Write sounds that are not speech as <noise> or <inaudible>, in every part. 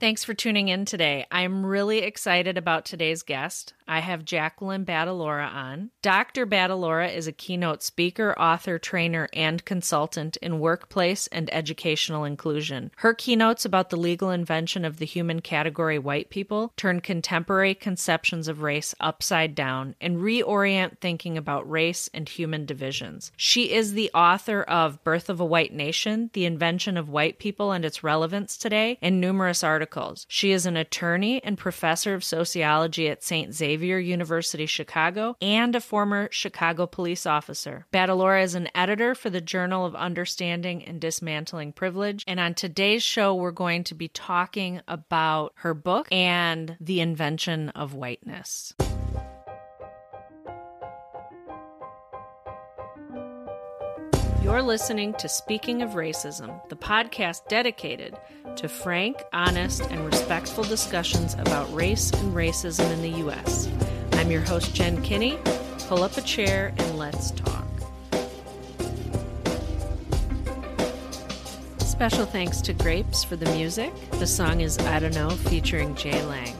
Thanks for tuning in today. I'm really excited about today's guest. I have Jacqueline Battalora on. Dr. Battalora is a keynote speaker, author, trainer, and consultant in workplace and educational inclusion. Her keynotes about the legal invention of the human category white people turn contemporary conceptions of race upside down and reorient thinking about race and human divisions. She is the author of Birth of a White Nation, The Invention of White People and Its Relevance Today, and numerous articles She is an attorney and professor of sociology at St. Xavier University, Chicago, and a former Chicago police officer. Battalora is an editor for the Journal of Understanding and Dismantling Privilege. And on today's show, we're going to be talking about her book and the invention of whiteness. You're listening to Speaking of Racism, the podcast dedicated to frank, honest, and respectful discussions about race and racism in the U.S. I'm your host, Jen Kinney. Pull up a chair and let's talk. Special thanks to Grapes for the music. The song is I Don't Know featuring Jay Lang.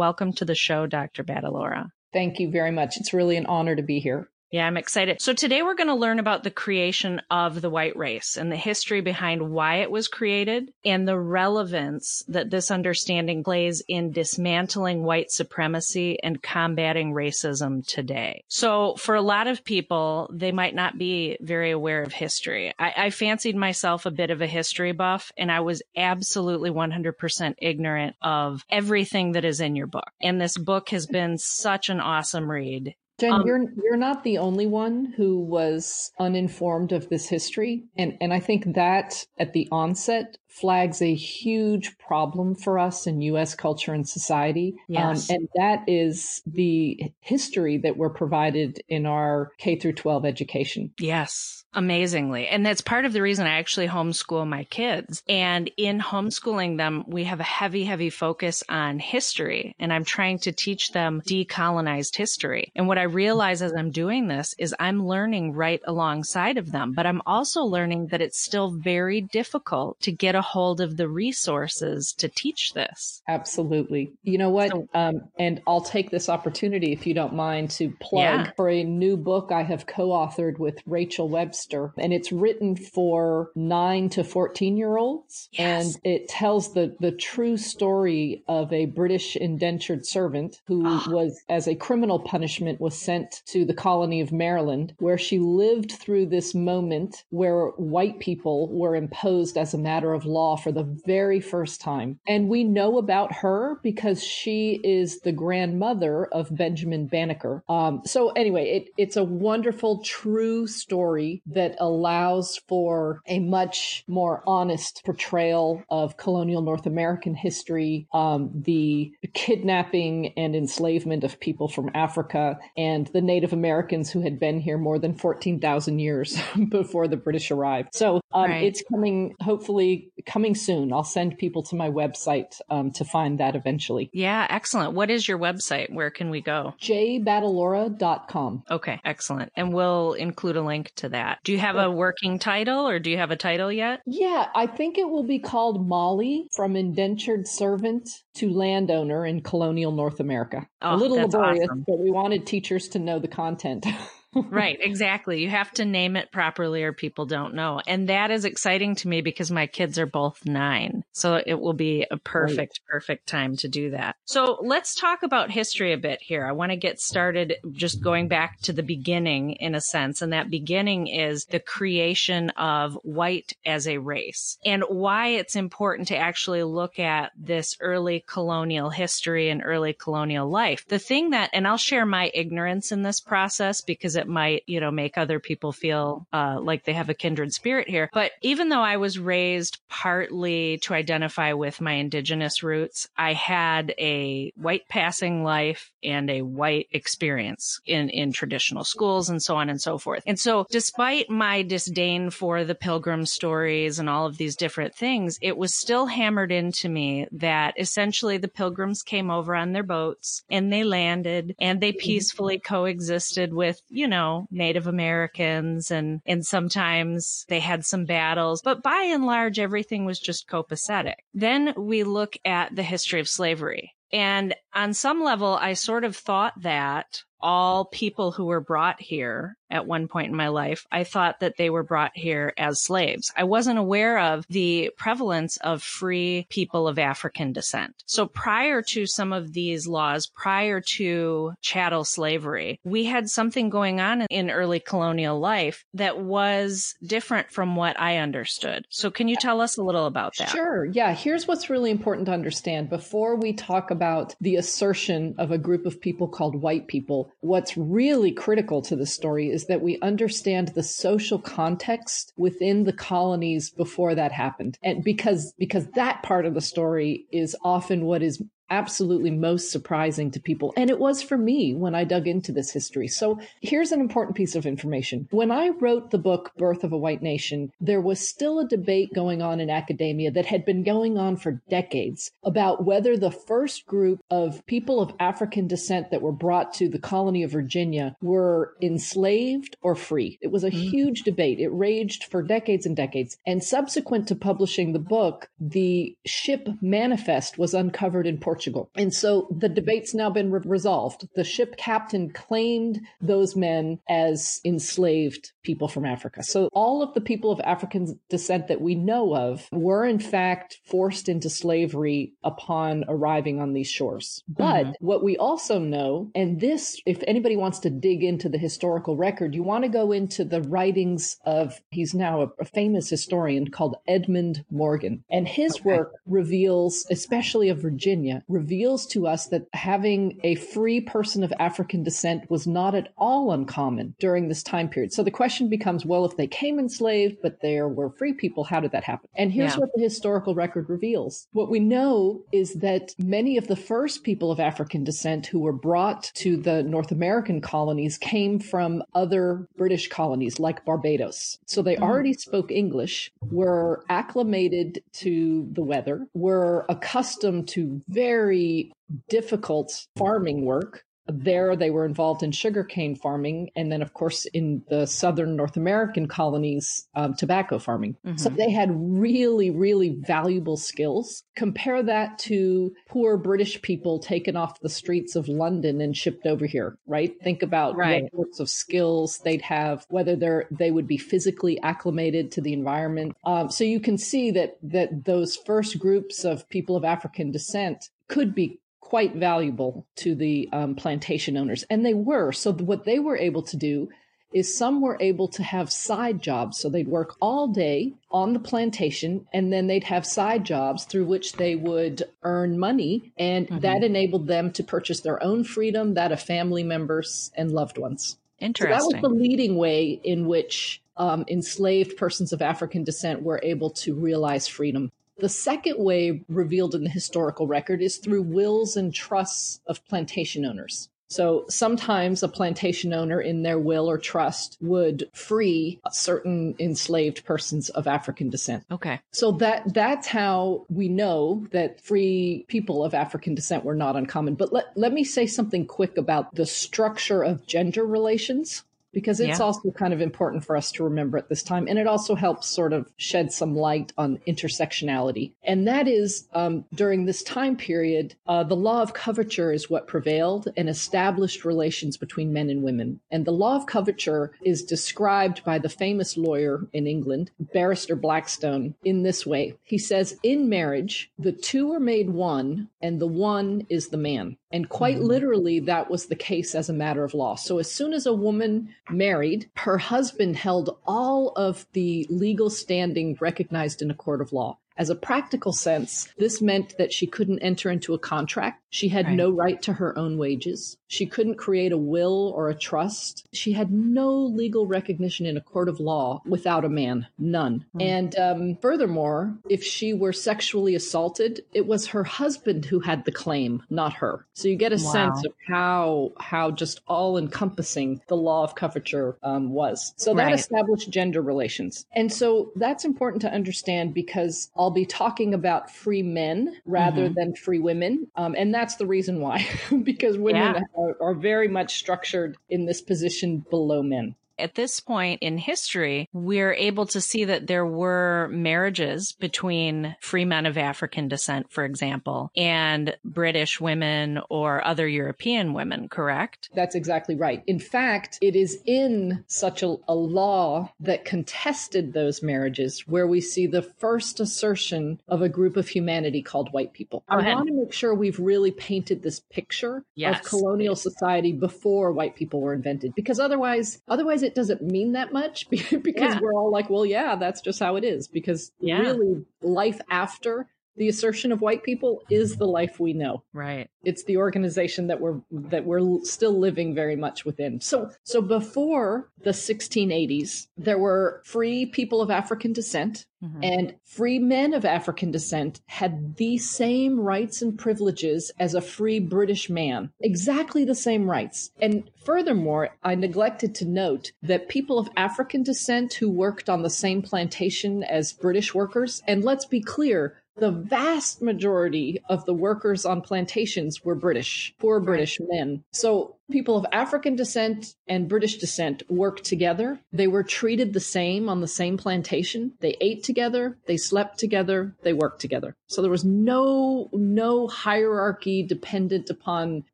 Welcome to the show, Dr. Battalora. Thank you very much. It's really an honor to be here. Yeah, I'm excited. So today we're going to learn about the creation of the white race and the history behind why it was created and the relevance that this understanding plays in dismantling white supremacy and combating racism today. So for a lot of people, they might not be very aware of history. I, I fancied myself a bit of a history buff and I was absolutely 100% ignorant of everything that is in your book. And this book has been such an awesome read. Jen, um, you're you're not the only one who was uninformed of this history, and and I think that at the onset flags a huge problem for us in U.S. culture and society, um, yes. Um, and that is the history that we're provided in our K through 12 education. Yes amazingly. And that's part of the reason I actually homeschool my kids. And in homeschooling them, we have a heavy, heavy focus on history. And I'm trying to teach them decolonized history. And what I realize as I'm doing this is I'm learning right alongside of them, but I'm also learning that it's still very difficult to get a hold of the resources to teach this. Absolutely. You know what? So, um, and I'll take this opportunity, if you don't mind, to plug yeah. for a new book I have co-authored with Rachel Webster And it's written for nine to 14 year olds. Yes. And it tells the, the true story of a British indentured servant who oh. was, as a criminal punishment, was sent to the colony of Maryland, where she lived through this moment where white people were imposed as a matter of law for the very first time. And we know about her because she is the grandmother of Benjamin Banneker. Um, so anyway, it, it's a wonderful, true story that allows for a much more honest portrayal of colonial North American history, um, the kidnapping and enslavement of people from Africa, and the Native Americans who had been here more than 14,000 years <laughs> before the British arrived. So um, right. it's coming, hopefully, coming soon. I'll send people to my website um, to find that eventually. Yeah, excellent. What is your website? Where can we go? jbattalora.com. Okay, excellent. And we'll include a link to that. Do you have a working title or do you have a title yet? Yeah, I think it will be called Molly from Indentured Servant to Landowner in Colonial North America. Oh, a little laborious, awesome. but we wanted teachers to know the content. <laughs> right, exactly. You have to name it properly or people don't know. And that is exciting to me because my kids are both nine. So it will be a perfect, right. perfect time to do that. So let's talk about history a bit here. I want to get started just going back to the beginning in a sense. And that beginning is the creation of white as a race and why it's important to actually look at this early colonial history and early colonial life. The thing that, and I'll share my ignorance in this process because it might, you know, make other people feel uh, like they have a kindred spirit here. But even though I was raised partly to identify with my indigenous roots, I had a white passing life and a white experience in, in traditional schools and so on and so forth. And so despite my disdain for the pilgrim stories and all of these different things, it was still hammered into me that essentially the pilgrims came over on their boats and they landed and they mm-hmm. peacefully coexisted with, you know, Native Americans and, and sometimes they had some battles, but by and large, everything was just copacetic. Then we look at the history of slavery. And on some level, I sort of thought that all people who were brought here at one point in my life, I thought that they were brought here as slaves. I wasn't aware of the prevalence of free people of African descent. So prior to some of these laws, prior to chattel slavery, we had something going on in early colonial life that was different from what I understood. So can you tell us a little about that? Sure. Yeah. Here's what's really important to understand before we talk about the assertion of a group of people called white people. What's really critical to the story is is that we understand the social context within the colonies before that happened. And because, because that part of the story is often what is absolutely most surprising to people. And it was for me when I dug into this history. So here's an important piece of information. When I wrote the book, Birth of a White Nation, there was still a debate going on in academia that had been going on for decades about whether the first group of people of African descent that were brought to the colony of Virginia were enslaved or free. It was a mm-hmm. huge debate. It raged for decades and decades. And subsequent to publishing the book, the ship manifest was uncovered in Portugal Portugal. And so the debate's now been re- resolved. The ship captain claimed those men as enslaved people from Africa. So all of the people of African descent that we know of were in fact forced into slavery upon arriving on these shores. But mm-hmm. what we also know, and this, if anybody wants to dig into the historical record, you want to go into the writings of, he's now a, a famous historian called Edmund Morgan. And his okay. work reveals, especially of Virginia, reveals to us that having a free person of African descent was not at all uncommon during this time period. So the question becomes, well, if they came enslaved, but there were free people, how did that happen? And here's yeah. what the historical record reveals. What we know is that many of the first people of African descent who were brought to the North American colonies came from other British colonies like Barbados. So they mm. already spoke English, were acclimated to the weather, were accustomed to very very difficult farming work. There, they were involved in sugarcane farming, and then, of course, in the southern North American colonies, um, tobacco farming. Mm-hmm. So they had really, really valuable skills. Compare that to poor British people taken off the streets of London and shipped over here, right? Think about right. what sorts of skills they'd have, whether they're they would be physically acclimated to the environment. Um, so you can see that that those first groups of people of African descent could be quite valuable to the um, plantation owners. And they were. So what they were able to do is some were able to have side jobs. So they'd work all day on the plantation and then they'd have side jobs through which they would earn money. And mm-hmm. that enabled them to purchase their own freedom, that of family members and loved ones. Interesting. So that was the leading way in which um, enslaved persons of African descent were able to realize freedom. The second way revealed in the historical record is through wills and trusts of plantation owners. So sometimes a plantation owner in their will or trust would free certain enslaved persons of African descent. Okay. So that that's how we know that free people of African descent were not uncommon. But let, let me say something quick about the structure of gender relations because it's yeah. also kind of important for us to remember at this time. And it also helps sort of shed some light on intersectionality. And that is um, during this time period, uh, the law of coverture is what prevailed and established relations between men and women. And the law of coverture is described by the famous lawyer in England, Barrister Blackstone, in this way. He says, In marriage, the two are made one, and the one is the man. And quite mm-hmm. literally, that was the case as a matter of law. So as soon as a woman married, her husband held all of the legal standing recognized in a court of law. As a practical sense, this meant that she couldn't enter into a contract. She had right. no right to her own wages. She couldn't create a will or a trust. She had no legal recognition in a court of law without a man, none. Mm. And um, furthermore, if she were sexually assaulted, it was her husband who had the claim, not her. So you get a wow. sense of how how just all encompassing the law of coverture um, was. So that right. established gender relations, and so that's important to understand because I'll be talking about free men rather mm-hmm. than free women, um, and that's the reason why, <laughs> because women yeah. are, are very much structured in this position below men at this point in history, we're able to see that there were marriages between free men of African descent, for example, and British women or other European women, correct? That's exactly right. In fact, it is in such a, a law that contested those marriages where we see the first assertion of a group of humanity called white people. Go I ahead. want to make sure we've really painted this picture yes. of colonial society before white people were invented because otherwise otherwise it it doesn't mean that much <laughs> because yeah. we're all like, well, yeah, that's just how it is. Because yeah. really, life after the assertion of white people is the life we know. Right. It's the organization that we're that we're still living very much within. So so before the 1680s, there were free people of African descent mm-hmm. and free men of African descent had the same rights and privileges as a free British man. Exactly the same rights. And furthermore, I neglected to note that people of African descent who worked on the same plantation as British workers, and let's be clear, the vast majority of the workers on plantations were British, poor British men. So people of African descent and British descent worked together. They were treated the same on the same plantation. They ate together, they slept together, they worked together. So there was no no hierarchy dependent upon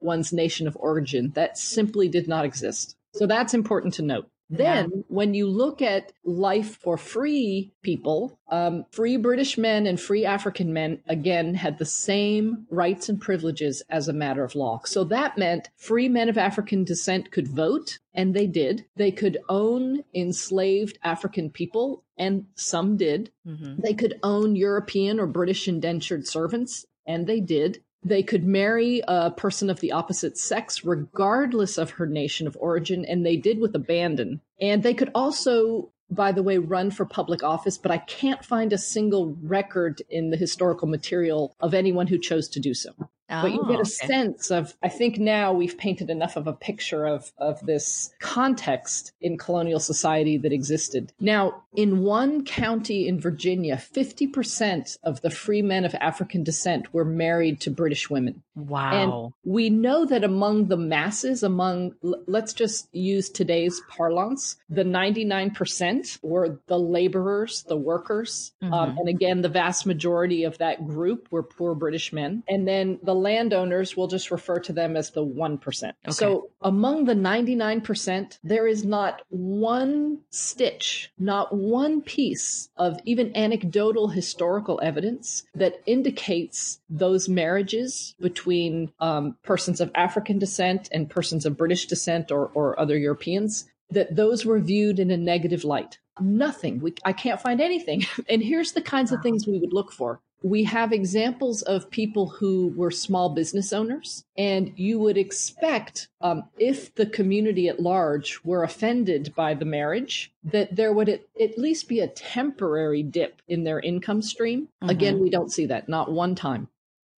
one's nation of origin. That simply did not exist. So that's important to note. Then, yeah. when you look at life for free people, um, free British men and free African men, again, had the same rights and privileges as a matter of law. So that meant free men of African descent could vote, and they did. They could own enslaved African people, and some did. Mm-hmm. They could own European or British indentured servants, and they did. They could marry a person of the opposite sex, regardless of her nation of origin, and they did with abandon. And they could also, by the way, run for public office, but I can't find a single record in the historical material of anyone who chose to do so. Oh, but you get a oh, okay. sense of, I think now we've painted enough of a picture of, of this context in colonial society that existed. Now, in one county in Virginia, 50% of the free men of African descent were married to British women. Wow. And we know that among the masses, among, let's just use today's parlance, the 99% were the laborers, the workers. Um, mm-hmm. Um, and again, the vast majority of that group were poor British men. And then the landowners, we'll just refer to them as the 1%. Okay. So among the 99%, there is not one stitch, not one piece of even anecdotal historical evidence that indicates those marriages between um, persons of African descent and persons of British descent or, or other Europeans that those were viewed in a negative light. Nothing. We, I can't find anything. <laughs> And here's the kinds of things we would look for we have examples of people who were small business owners. And you would expect, um, if the community at large were offended by the marriage, that there would at, at least be a temporary dip in their income stream. Mm-hmm. Again, we don't see that, not one time.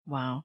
Wow.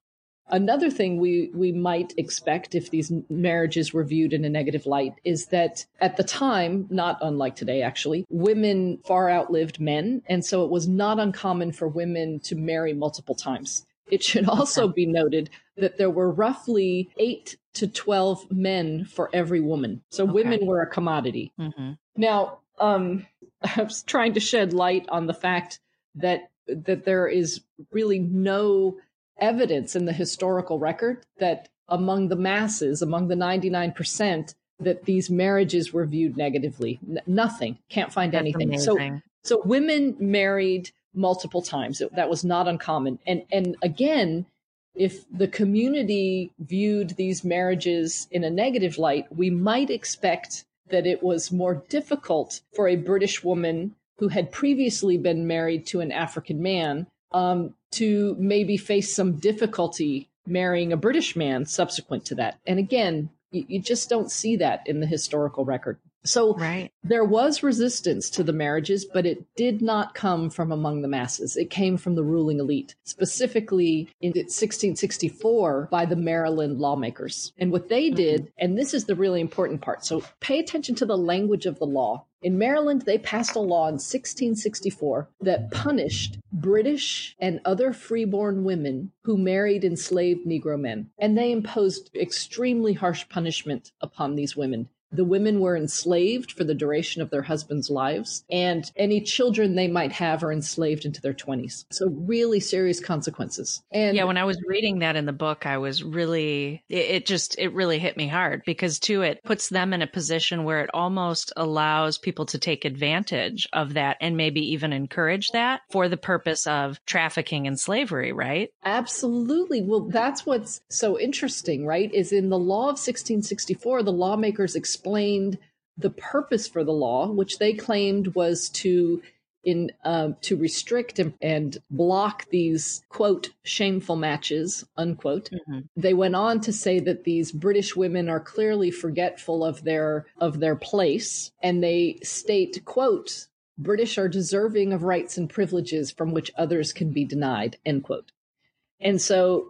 Another thing we, we might expect if these marriages were viewed in a negative light is that at the time, not unlike today actually, women far outlived men. And so it was not uncommon for women to marry multiple times. It should also be noted that there were roughly eight to 12 men for every woman. So okay. women were a commodity. Mm-hmm. Now, um, <laughs> I was trying to shed light on the fact that that there is really no evidence in the historical record that among the masses, among the 99%, that these marriages were viewed negatively. N- nothing. Can't find That's anything. Amazing. So, so women married multiple times. That was not uncommon. And, and again, if the community viewed these marriages in a negative light, we might expect that it was more difficult for a British woman who had previously been married to an African man um, to maybe face some difficulty marrying a British man subsequent to that. And again, you, you just don't see that in the historical record. So right. there was resistance to the marriages, but it did not come from among the masses. It came from the ruling elite, specifically in 1664 by the Maryland lawmakers. And what they did, mm-hmm. and this is the really important part. So pay attention to the language of the law. In Maryland, they passed a law in 1664 that punished British and other freeborn women who married enslaved Negro men. And they imposed extremely harsh punishment upon these women. The women were enslaved for the duration of their husbands' lives, and any children they might have are enslaved into their 20s. So, really serious consequences. And yeah, when I was reading that in the book, I was really, it, it just, it really hit me hard because, too, it puts them in a position where it almost allows people to take advantage of that and maybe even encourage that for the purpose of trafficking and slavery, right? Absolutely. Well, that's what's so interesting, right? Is in the law of 1664, the lawmakers explained the purpose for the law, which they claimed was to in uh, to restrict and, and, block these quote shameful matches unquote mm-hmm. they went on to say that these british women are clearly forgetful of their of their place and they state quote british are deserving of rights and privileges from which others can be denied end quote and so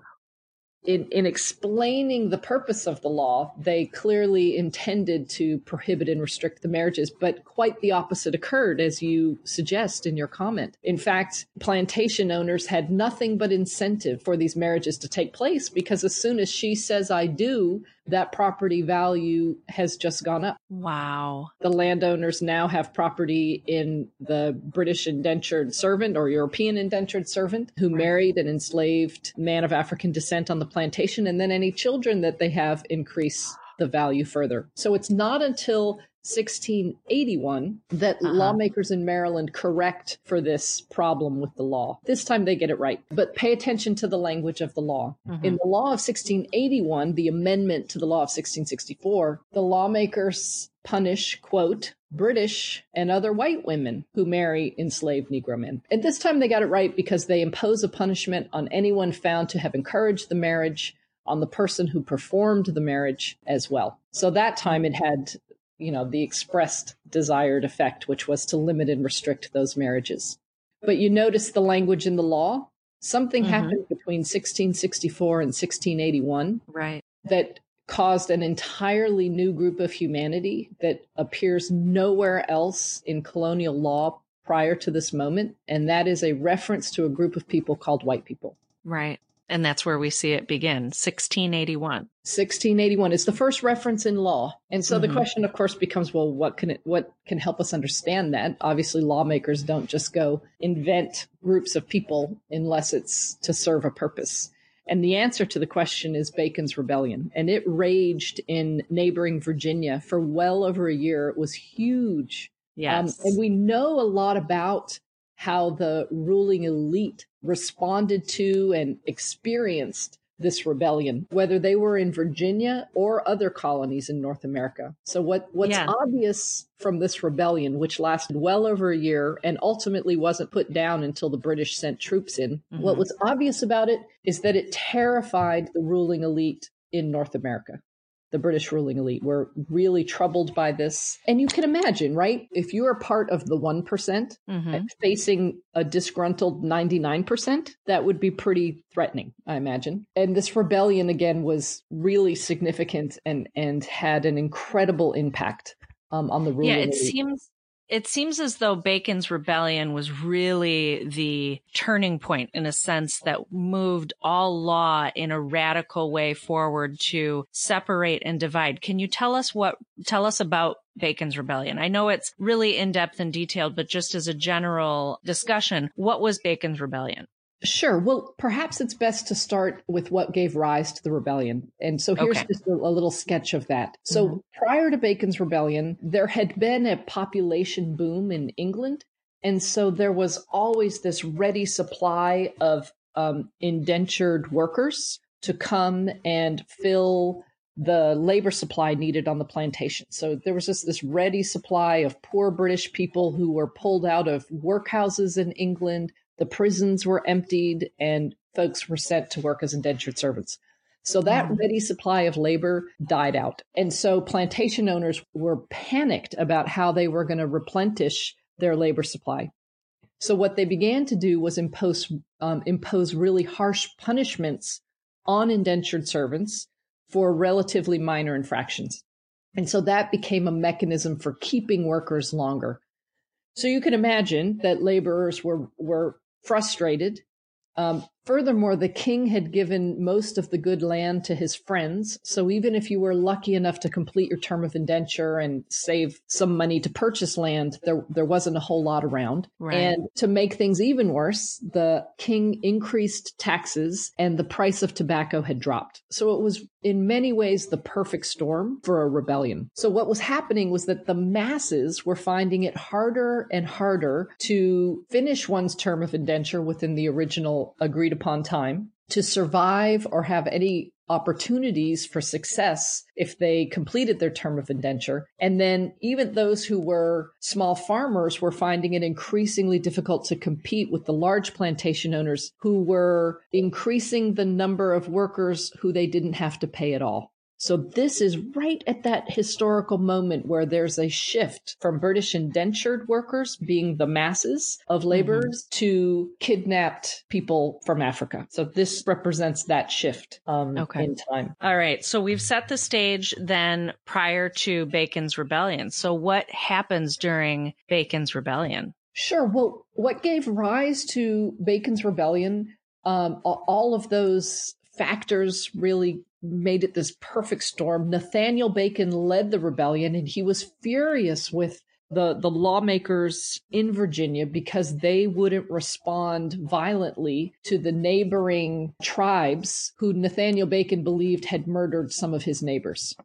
in, in explaining the purpose of the law, they clearly intended to prohibit and restrict the marriages, but quite the opposite occurred, as you suggest in your comment. In fact, plantation owners had nothing but incentive for these marriages to take place because as soon as she says, I do, that property value has just gone up. Wow. The landowners now have property in the British indentured servant or European indentured servant who married an enslaved man of African descent on the plantation, and then any children that they have increase the value further. So it's not until 1681 that uh-huh. lawmakers in Maryland correct for this problem with the law. This time they get it right. But pay attention to the language of the law. Mm-hmm. In the law of 1681, the amendment to the law of 1664, the lawmakers punish, quote, British and other white women who marry enslaved Negro men. At this time, they got it right because they impose a punishment on anyone found to have encouraged the marriage on the person who performed the marriage as well. So that time it had you know, the expressed desired effect, which was to limit and restrict those marriages. But you notice the language in the law. Something mm-hmm. happened between 1664 and 1681. Right. That caused an entirely new group of humanity that appears nowhere else in colonial law prior to this moment. And that is a reference to a group of people called white people. Right. And that's where we see it begin 1681. 1681 is the first reference in law. And so mm-hmm. the question, of course, becomes well, what can it, what can help us understand that? Obviously, lawmakers don't just go invent groups of people unless it's to serve a purpose. And the answer to the question is Bacon's Rebellion. And it raged in neighboring Virginia for well over a year. It was huge. Yes. Um, and we know a lot about how the ruling elite responded to and experienced this rebellion, whether they were in Virginia or other colonies in North America. So what, what's yeah. obvious from this rebellion, which lasted well over a year and ultimately wasn't put down until the British sent troops in, mm-hmm. what was obvious about it is that it terrified the ruling elite in North America the British ruling elite were really troubled by this. And you can imagine, right? If you are part of the one mm-hmm. facing a disgruntled 99%, that would be pretty threatening, I imagine. And this rebellion again was really significant and, and had an incredible impact um, on the ruling Yeah, it elite. seems it seems as though Bacon's rebellion was really the turning point in a sense that moved all law in a radical way forward to separate and divide. Can you tell us what, tell us about Bacon's rebellion? I know it's really in depth and detailed, but just as a general discussion, what was Bacon's rebellion? Sure. Well, perhaps it's best to start with what gave rise to the rebellion. And so here's okay. just a, a, little sketch of that. So mm-hmm. prior to Bacon's rebellion, there had been a population boom in England. And so there was always this ready supply of um, indentured workers to come and fill the labor supply needed on the plantation. So there was just this ready supply of poor British people who were pulled out of workhouses in England the prisons were emptied, and folks were sent to work as indentured servants. So that mm-hmm. ready supply of labor died out. And so plantation owners were panicked about how they were going to replenish their labor supply. So what they began to do was impose um, impose really harsh punishments on indentured servants for relatively minor infractions. And so that became a mechanism for keeping workers longer. So you can imagine that laborers were were frustrated um, furthermore, the king had given most of the good land to his friends. So even if you were lucky enough to complete your term of indenture and save some money to purchase land, there, there wasn't a whole lot around. Right. And to make things even worse, the king increased taxes and the price of tobacco had dropped. So it was in many ways the perfect storm for a rebellion. So what was happening was that the masses were finding it harder and harder to finish one's term of indenture within the original agreed upon time to survive or have any opportunities for success if they completed their term of indenture. And then even those who were small farmers were finding it increasingly difficult to compete with the large plantation owners who were increasing the number of workers who they didn't have to pay at all. So this is right at that historical moment where there's a shift from British indentured workers being the masses of laborers mm-hmm. to kidnapped people from Africa. So this represents that shift um, okay. in time. All right. So we've set the stage then prior to Bacon's rebellion. So what happens during Bacon's rebellion? Sure. Well, what gave rise to Bacon's rebellion um, all of those factors really made it this perfect storm. Nathaniel Bacon led the rebellion and he was furious with the, the lawmakers in Virginia because they wouldn't respond violently to the neighboring tribes who Nathaniel Bacon believed had murdered some of his neighbors.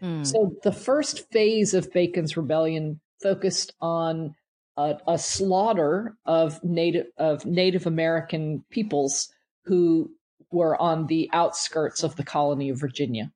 Mm. So the first phase of Bacon's rebellion focused on a, a slaughter of native of Native American peoples who were on the outskirts of the colony of Virginia.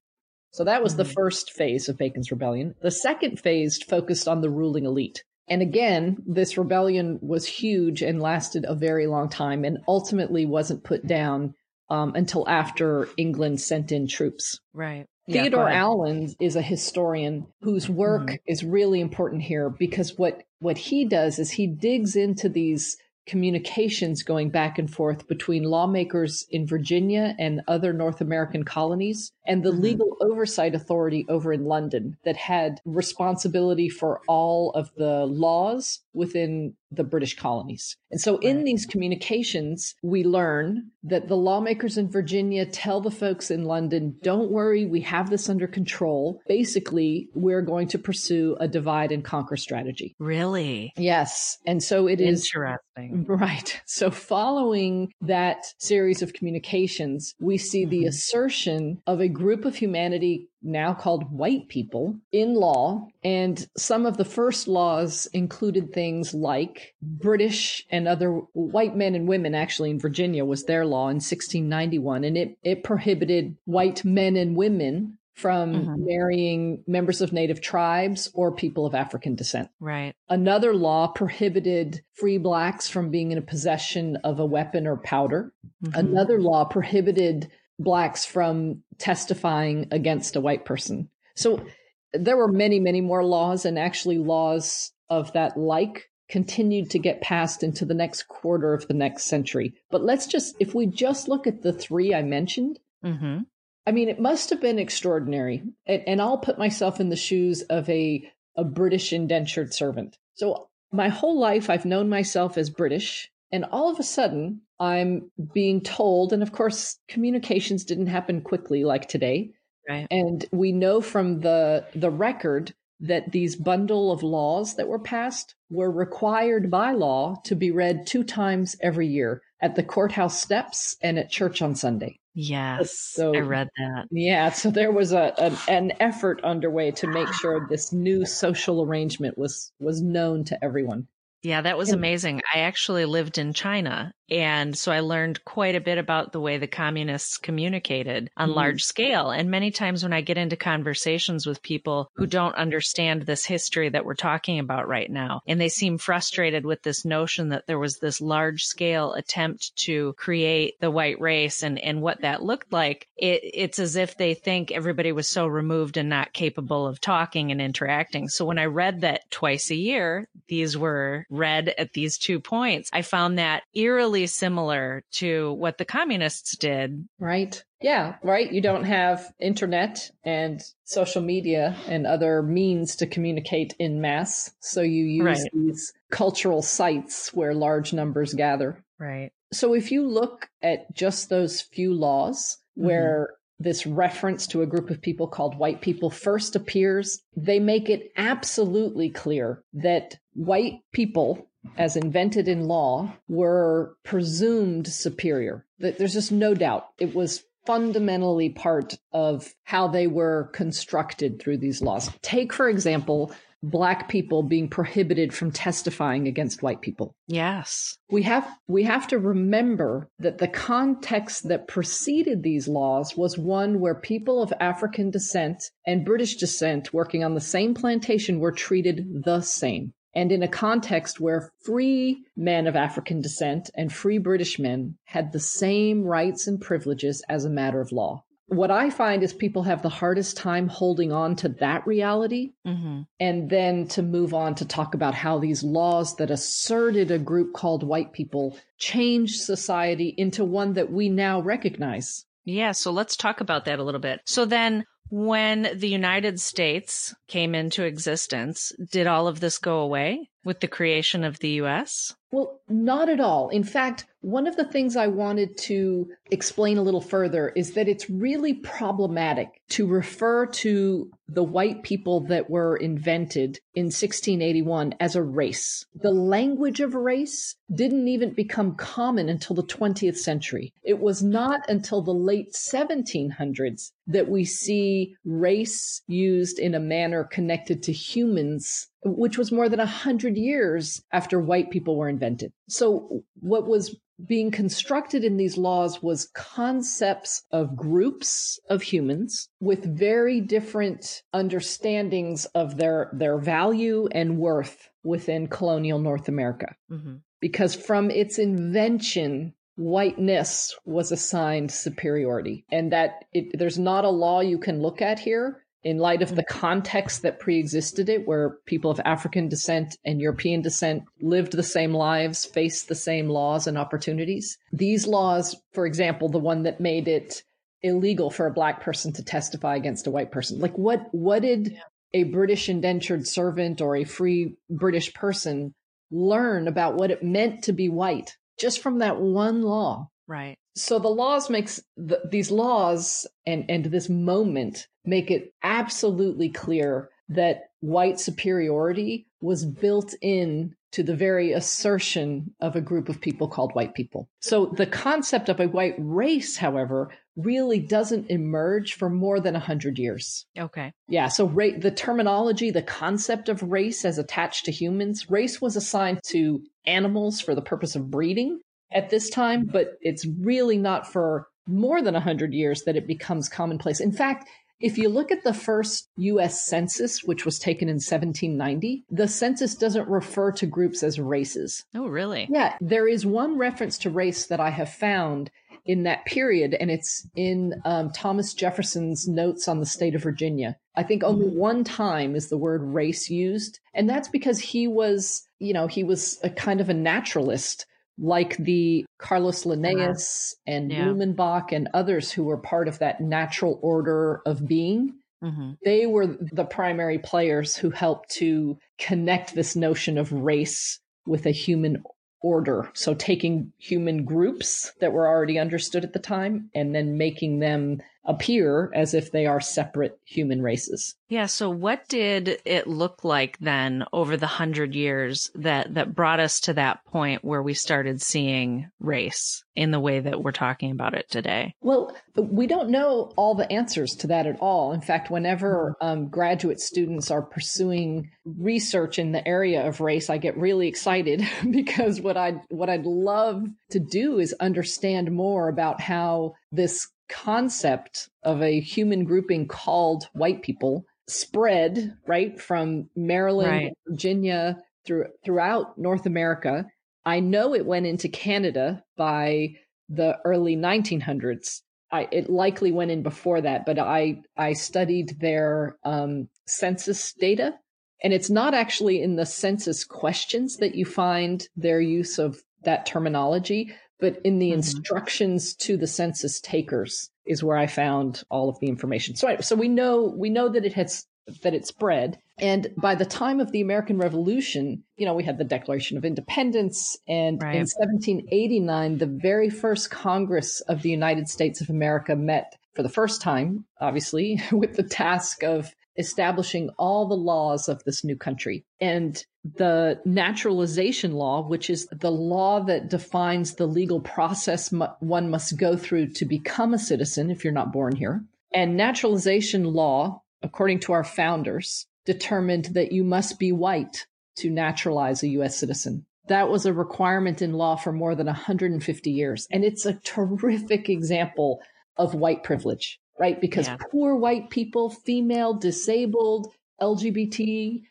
So that was the first phase of Bacon's rebellion. The second phase focused on the ruling elite. And again, this rebellion was huge and lasted a very long time and ultimately wasn't put down um, until after England sent in troops. Right. Theodore yeah, Allen is a historian whose work mm-hmm. is really important here because what what he does is he digs into these communications going back and forth between lawmakers in Virginia and other North American colonies and the mm-hmm. legal oversight authority over in London that had responsibility for all of the laws within the British colonies. And so in these communications, we learn that the lawmakers in Virginia tell the folks in London, don't worry, we have this under control. Basically, we're going to pursue a divide and conquer strategy. Really? Yes. And so it is interesting. <laughs> Right. So following that series of communications, we see mm-hmm. the assertion of a group of humanity now called white people in law. And some of the first laws included things like British and other white men and women, actually in Virginia was their law in 1691. And it, it prohibited white men and women from mm-hmm. marrying members of native tribes or people of African descent. Right. Another law prohibited free blacks from being in a possession of a weapon or powder. Mm-hmm. Another law prohibited blacks from testifying against a white person. So there were many, many more laws, and actually, laws of that like continued to get passed into the next quarter of the next century. But let's just, if we just look at the three I mentioned, mm-hmm. I mean, it must have been extraordinary. And, and I'll put myself in the shoes of a, a British indentured servant. So my whole life, I've known myself as British. And all of a sudden, I'm being told, and of course, communications didn't happen quickly like today. Right. And we know from the the record that these bundle of laws that were passed were required by law to be read two times every year at the courthouse steps and at church on Sunday. Yes, so, I read that. Yeah, so there was a, a, an effort underway to make sure this new social arrangement was was known to everyone. Yeah, that was amazing. I actually lived in China. And so I learned quite a bit about the way the communists communicated on Mm. large scale. And many times when I get into conversations with people who don't understand this history that we're talking about right now, and they seem frustrated with this notion that there was this large scale attempt to create the white race and, and what that looked like, it, it's as if they think everybody was so removed and not capable of talking and interacting. So when I read that twice a year, these were read at these two points, I found that eerily similar to what the communists did. Right. Yeah, right. You don't have internet and social media and other means to communicate in mass. So you use Right. these cultural sites where large numbers gather. Right. So if you look at just those few laws where mm-hmm. This reference to a group of people called white people first appears, they make it absolutely clear that white people, as invented in law, were presumed superior. There's just no doubt. It was fundamentally part of how they were constructed through these laws. Take, for example, black people being prohibited from testifying against white people Yes. we have we have to remember that the context that preceded these laws was one where people of African descent and British descent working on the same plantation were treated the same. And in a context where free men of African descent and free British men had the same rights and privileges as a matter of law. What I find is people have the hardest time holding on to that reality hmm and then to move on to talk about how these laws that asserted a group called white people changed society into one that we now recognize. Yeah. So let's talk about that a little bit. So then when the United States came into existence, did all of this go away with the creation of the US? Well, not at all. In fact, one of the things I wanted to explain a little further is that it's really problematic to refer to the white people that were invented in 1681 as a race. The language of race didn't even become common until the 20th century. It was not until the late 1700s that we see race used in a manner connected to humans which was more than a hundred years after white people were invented. So what was being constructed in these laws was concepts of groups of humans with very different understandings of their, their value and worth within colonial North America. hmm Because from its invention, whiteness was assigned superiority and that it, there's not a law you can look at here in light of the mm-hmm. context that pre-existed it where people of african descent and european descent lived the same lives faced the same laws and opportunities. These laws for example the one that made it illegal for a black person to testify against a white person. Like what what did a british indentured servant or a free british person learn about what it meant to be white just from that one law? Right. So the laws makes the, these laws and and this moment make it absolutely clear that white superiority was built in to the very assertion of a group of people called white people. So the concept of a white race, however, really doesn't emerge for more than 100 years. Okay. Yeah, so ra- the terminology, the concept of race as attached to humans, race was assigned to animals for the purpose of breeding at this time, but it's really not for more than 100 years that it becomes commonplace. In fact, if you look at the first US census, which was taken in 1790, the census doesn't refer to groups as races. Oh, really? Yeah, there is one reference to race that I have found in that period, and it's in um, Thomas Jefferson's notes on the state of Virginia. I think only one time is the word race used, and that's because he was, you know, he was a kind of a naturalist, like the Carolus Linnaeus and Yeah. Blumenbach and others who were part of that natural order of being hmm they were the primary players who helped to connect this notion of race with a human order. So taking human groups that were already understood at the time and then making them appear as if they are separate human races. Yeah. So what did it look like then over the hundred years that, that brought us to that point where we started seeing race in the way that we're talking about it today? Well, we don't know all the answers to that at all. In fact, whenever um, graduate students are pursuing research in the area of race, I get really excited <laughs> because what I what I'd love to do is understand more about how this concept of a human grouping called white people spread right from Maryland, right. Virginia, through throughout North America. I know it went into Canada by the early 1900s. I, it likely went in before that, but I I studied their um, census data, and it's not actually in the census questions that you find their use of that terminology, but in the mm-hmm. instructions to the census takers is where I found all of the information. So, so we know we know that it has that it spread. And by the time of the American Revolution, you know, we had the Declaration of Independence, and right. in 1789, the very first Congress of the United States of America met for the first time, obviously, <laughs> with the task of establishing all the laws of this new country. And the naturalization law, which is the law that defines the legal process one must go through to become a citizen if you're not born here. And naturalization law, according to our founders, determined that you must be white to naturalize a U.S. citizen. That was a requirement in law for more than 150 years. And it's a terrific example of white privilege right? Because yeah. poor white people, female, disabled, LGBT,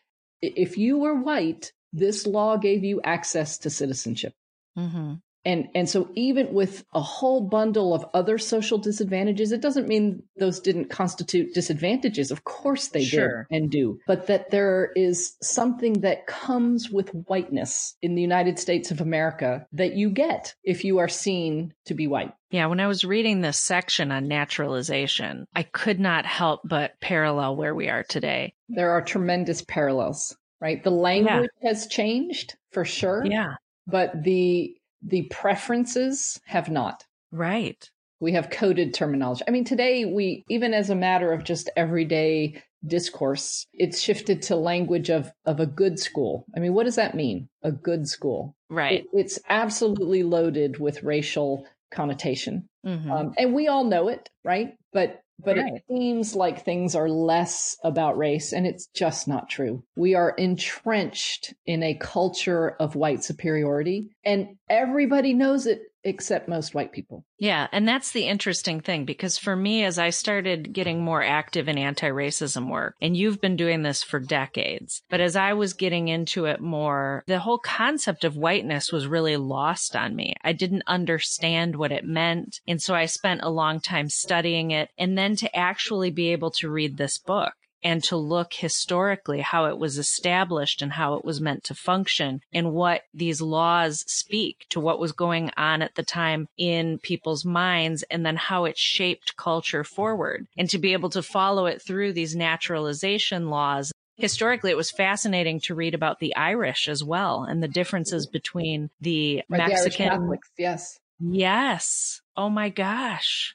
if you were white, this law gave you access to citizenship. Mm-hmm. And, and so even with a whole bundle of other social disadvantages, it doesn't mean those didn't constitute disadvantages. Of course they sure. did and do, but that there is something that comes with whiteness in the United States of America that you get if you are seen to be white. Yeah, when I was reading this section on naturalization, I could not help but parallel where we are today. There are tremendous parallels, right? The language yeah. has changed for sure. Yeah. But the the preferences have not. Right. We have coded terminology. I mean, today we, even as a matter of just everyday discourse, it's shifted to language of, of a good school. I mean, what does that mean? A good school. Right. It, it's absolutely loaded with racial connotation. Mm-hmm. Um, and we all know it, right? But but right. it seems like things are less about race, and it's just not true. We are entrenched in a culture of white superiority, and everybody knows it except most white people. Yeah. And that's the interesting thing because for me, as I started getting more active in anti racism work, and you've been doing this for decades, but as I was getting into it more, the whole concept of whiteness was really lost on me. I didn't understand what it meant. And so I spent a long time studying it. And then to actually be able to read this book and to look historically how it was established and how it was meant to function and what these laws speak to what was going on at the time in people's minds and then how it shaped culture forward. And to be able to follow it through these naturalization laws historically it was fascinating to read about the irish as well and the differences between the right, mexican the Catholics, yes. Yes. Oh my gosh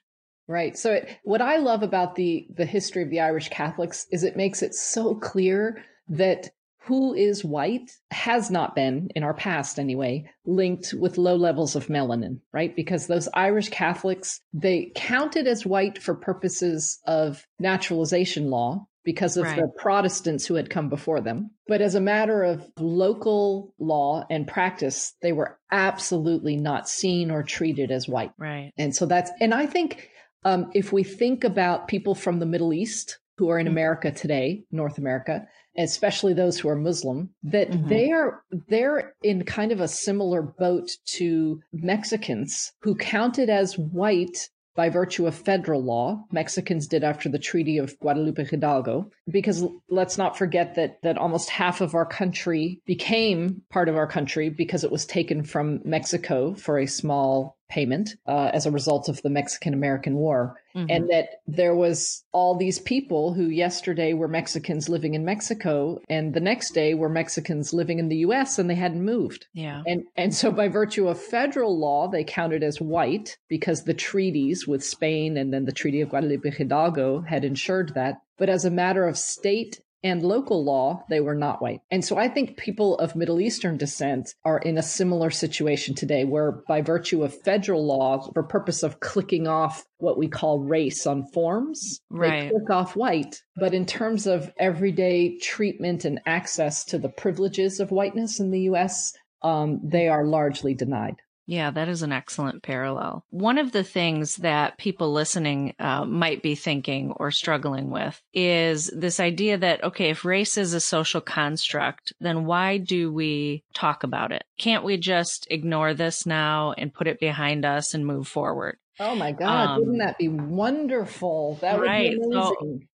Right. So it, what I love about the the history of the Irish Catholics is it makes it so clear that who is white has not been in our past anyway linked with low levels of melanin, right? Because those Irish Catholics, they counted as white for purposes of naturalization law because of right. the Protestants who had come before them. But as a matter of local law and practice, they were absolutely not seen or treated as white. Right. And so that's, and I think um, if we think about people from the Middle East who are in mm-hmm. America today, North America, especially those who are Muslim, that mm-hmm. they are they're in kind of a similar boat to Mexicans who counted as white by virtue of federal law. Mexicans did after the Treaty of Guadalupe Hidalgo, because let's not forget that that almost half of our country became part of our country because it was taken from Mexico for a small payment uh, as a result of the Mexican American War. Mm-hmm. And that there was all these people who yesterday were Mexicans living in Mexico and the next day were Mexicans living in the US and they hadn't moved. Yeah. And and so by virtue of federal law they counted as white because the treaties with Spain and then the Treaty of Guadalupe Hidalgo had ensured that. But as a matter of state and local law, they were not white. And so I think people of Middle Eastern descent are in a similar situation today, where by virtue of federal law, for purpose of clicking off what we call race on forms, right. they click off white. But in terms of everyday treatment and access to the privileges of whiteness in the US, um, they are largely denied. Yeah, that is an excellent parallel. One of the things that people listening uh, might be thinking or struggling with is this idea that, okay, if race is a social construct, then why do we talk about it? Can't we just ignore this now and put it behind us and move forward? Oh my God, um, wouldn't that be wonderful? That right. would be amazing. So,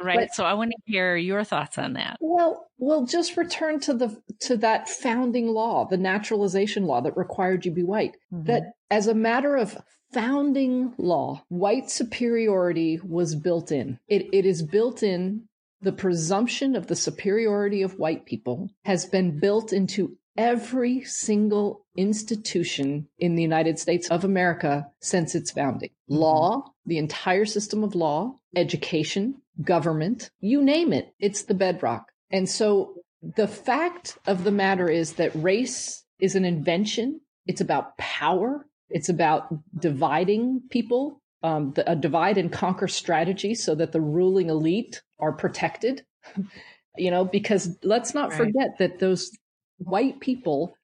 Right. But, so I want to hear your thoughts on that. Well, well, just return to the to that founding law, the naturalization law that required you be white. Mm-hmm. That as a matter of founding law, white superiority was built in. It it is built in the presumption of the superiority of white people has been built into every single institution in the United States of America since its founding. Mm-hmm. Law, the entire system of law, education, government, you name it, it's the bedrock. And so the fact of the matter is that race is an invention. It's about power. It's about dividing people, um, the, a divide and conquer strategy so that the ruling elite are protected. <laughs> you know, because let's not right. forget that those white people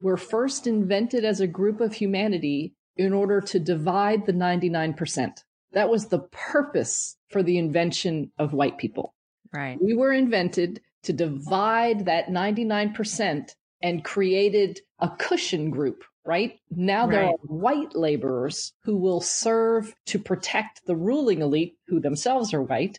were first invented as a group of humanity in order to divide the 99%. That was the purpose for the invention of white people. Right. We were invented to divide that 99% and created a cushion group, right? Now right. there are white laborers who will serve to protect the ruling elite, who themselves are white,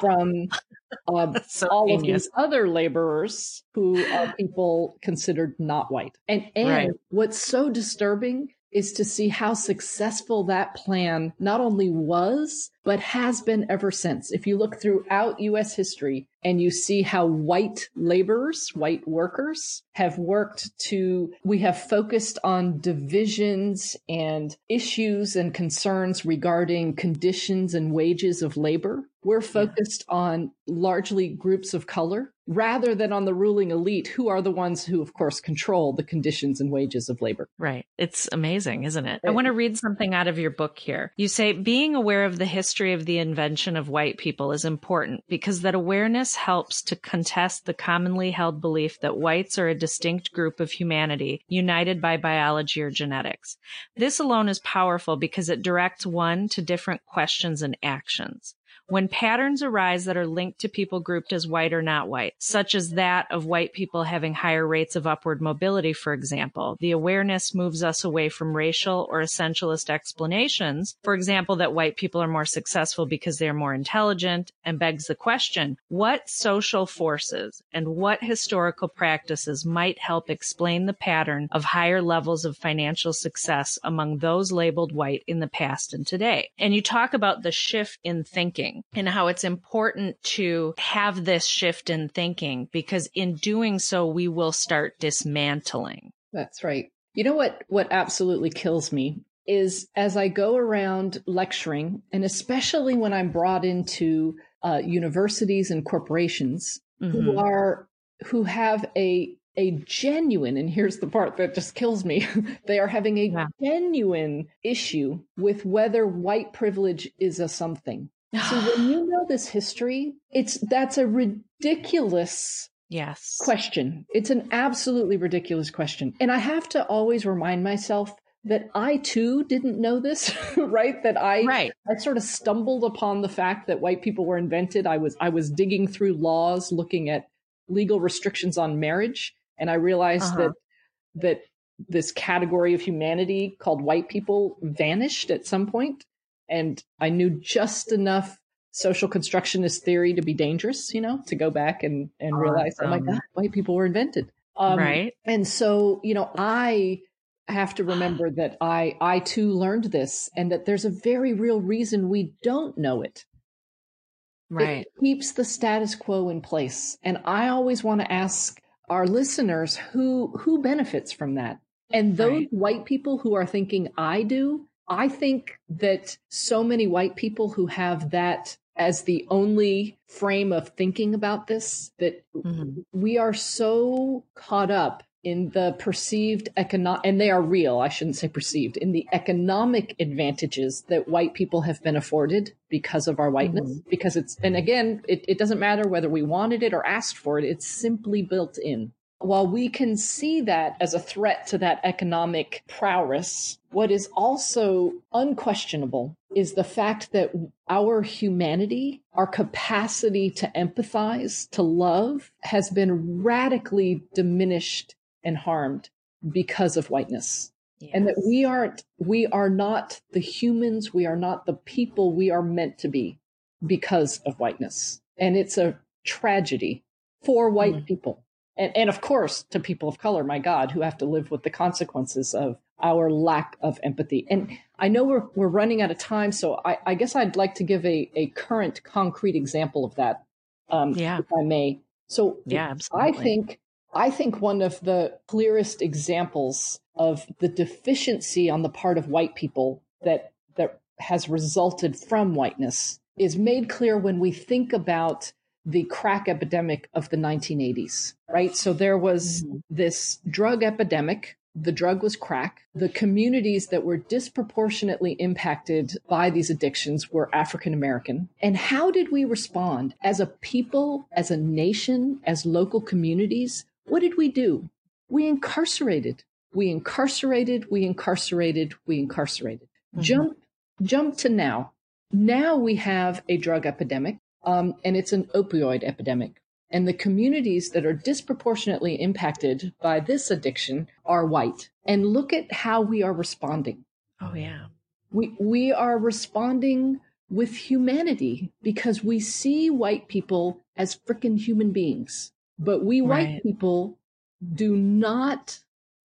from <laughs> uh, so all genius. of these other laborers who are people considered not white. And, and right. what's so disturbing is to see how successful that plan not only was, but has been ever since. If you look throughout US history and you see how white laborers, white workers have worked to, we have focused on divisions and issues and concerns regarding conditions and wages of labor. We're focused on largely groups of color rather than on the ruling elite, who are the ones who, of course, control the conditions and wages of labor. Right. It's amazing, isn't it? I want to read something out of your book here. You say being aware of the history of the invention of white people is important because that awareness helps to contest the commonly held belief that whites are a distinct group of humanity united by biology or genetics. This alone is powerful because it directs one to different questions and actions. When patterns arise that are linked to people grouped as white or not white, such as that of white people having higher rates of upward mobility, for example, the awareness moves us away from racial or essentialist explanations. For example, that white people are more successful because they are more intelligent and begs the question, what social forces and what historical practices might help explain the pattern of higher levels of financial success among those labeled white in the past and today? And you talk about the shift in thinking and how it's important to have this shift in thinking because in doing so, we will start dismantling. That's right. You know what, what absolutely kills me is as I go around lecturing, and especially when I'm brought into uh, universities and corporations mm-hmm. who are who have a a genuine, and here's the part that just kills me. <laughs> they are having a yeah. genuine issue with whether white privilege is a something. So when you know this history, it's that's a ridiculous yes question. It's an absolutely ridiculous question. And I have to always remind myself that I too didn't know this, <laughs> right? That I right. I sort of stumbled upon the fact that white people were invented. I was I was digging through laws looking at legal restrictions on marriage and I realized uh-huh. that that this category of humanity called white people vanished at some point and I knew just enough social constructionist theory to be dangerous, you know, to go back and, and realize, oh my God, white people were invented. Um, right. And so, you know, I have to remember <sighs> that I I too learned this and that there's a very real reason we don't know it. Right. It keeps the status quo in place. And I always want to ask our listeners who who benefits from that. And those right. white people who are thinking I do, I think that so many white people who have that as the only frame of thinking about this that mm-hmm. we are so caught up in the perceived economic, and they are real, I shouldn't say perceived, in the economic advantages that white people have been afforded because of our whiteness. Mm-hmm. Because it's, and again, it, it doesn't matter whether we wanted it or asked for it, it's simply built in. While we can see that as a threat to that economic prowess, what is also unquestionable is the fact that our humanity, our capacity to empathize, to love, has been radically diminished and harmed because of whiteness. Yes. And that we aren't, we are not the humans, we are not the people we are meant to be because of whiteness. And it's a tragedy for white mm. people. And, and of course, to people of color, my God, who have to live with the consequences of our lack of empathy. And I know we're, we're running out of time, so I, I guess I'd like to give a, a current concrete example of that, um, yeah. if I may. So yeah, absolutely. I think I think one of the clearest examples of the deficiency on the part of white people that that has resulted from whiteness is made clear when we think about the crack epidemic of the 1980s, right? So there was mm-hmm. this drug epidemic. The drug was crack. The communities that were disproportionately impacted by these addictions were African American. And how did we respond as a people, as a nation, as local communities? What did we do? We incarcerated. We incarcerated, we incarcerated, we incarcerated. Mm-hmm. Jump, jump to now. Now we have a drug epidemic, um, and it's an opioid epidemic. And the communities that are disproportionately impacted by this addiction are white. And look at how we are responding. Oh, yeah. We, we are responding with humanity because we see white people as freaking human beings. But we right. white people do not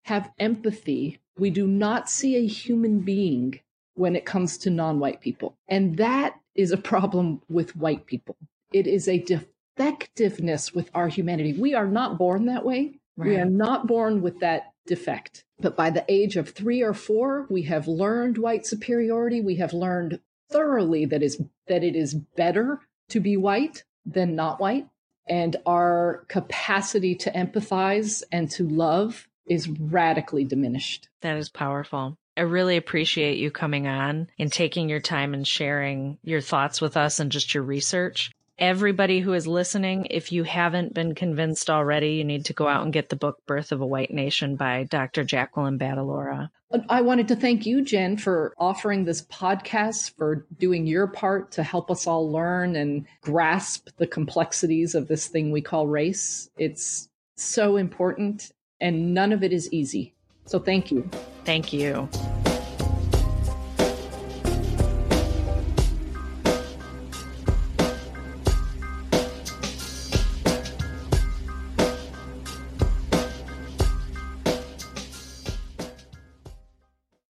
have empathy. We do not see a human being when it comes to non white people. And that is a problem with white people. It is a defectiveness with our humanity. We are not born that way. Right. We are not born with that defect. But by the age of three or four, we have learned white superiority. We have learned thoroughly that is that it is better to be white than not white and our capacity to empathize and to love is radically diminished. That is powerful. I really appreciate you coming on and taking your time and sharing your thoughts with us and just your research. Everybody who is listening, if you haven't been convinced already, you need to go out and get the book Birth of a White Nation by Dr. Jacqueline Battalora. I wanted to thank you, Jen, for offering this podcast, for doing your part to help us all learn and grasp the complexities of this thing we call race. It's so important, and none of it is easy. So thank you. Thank you.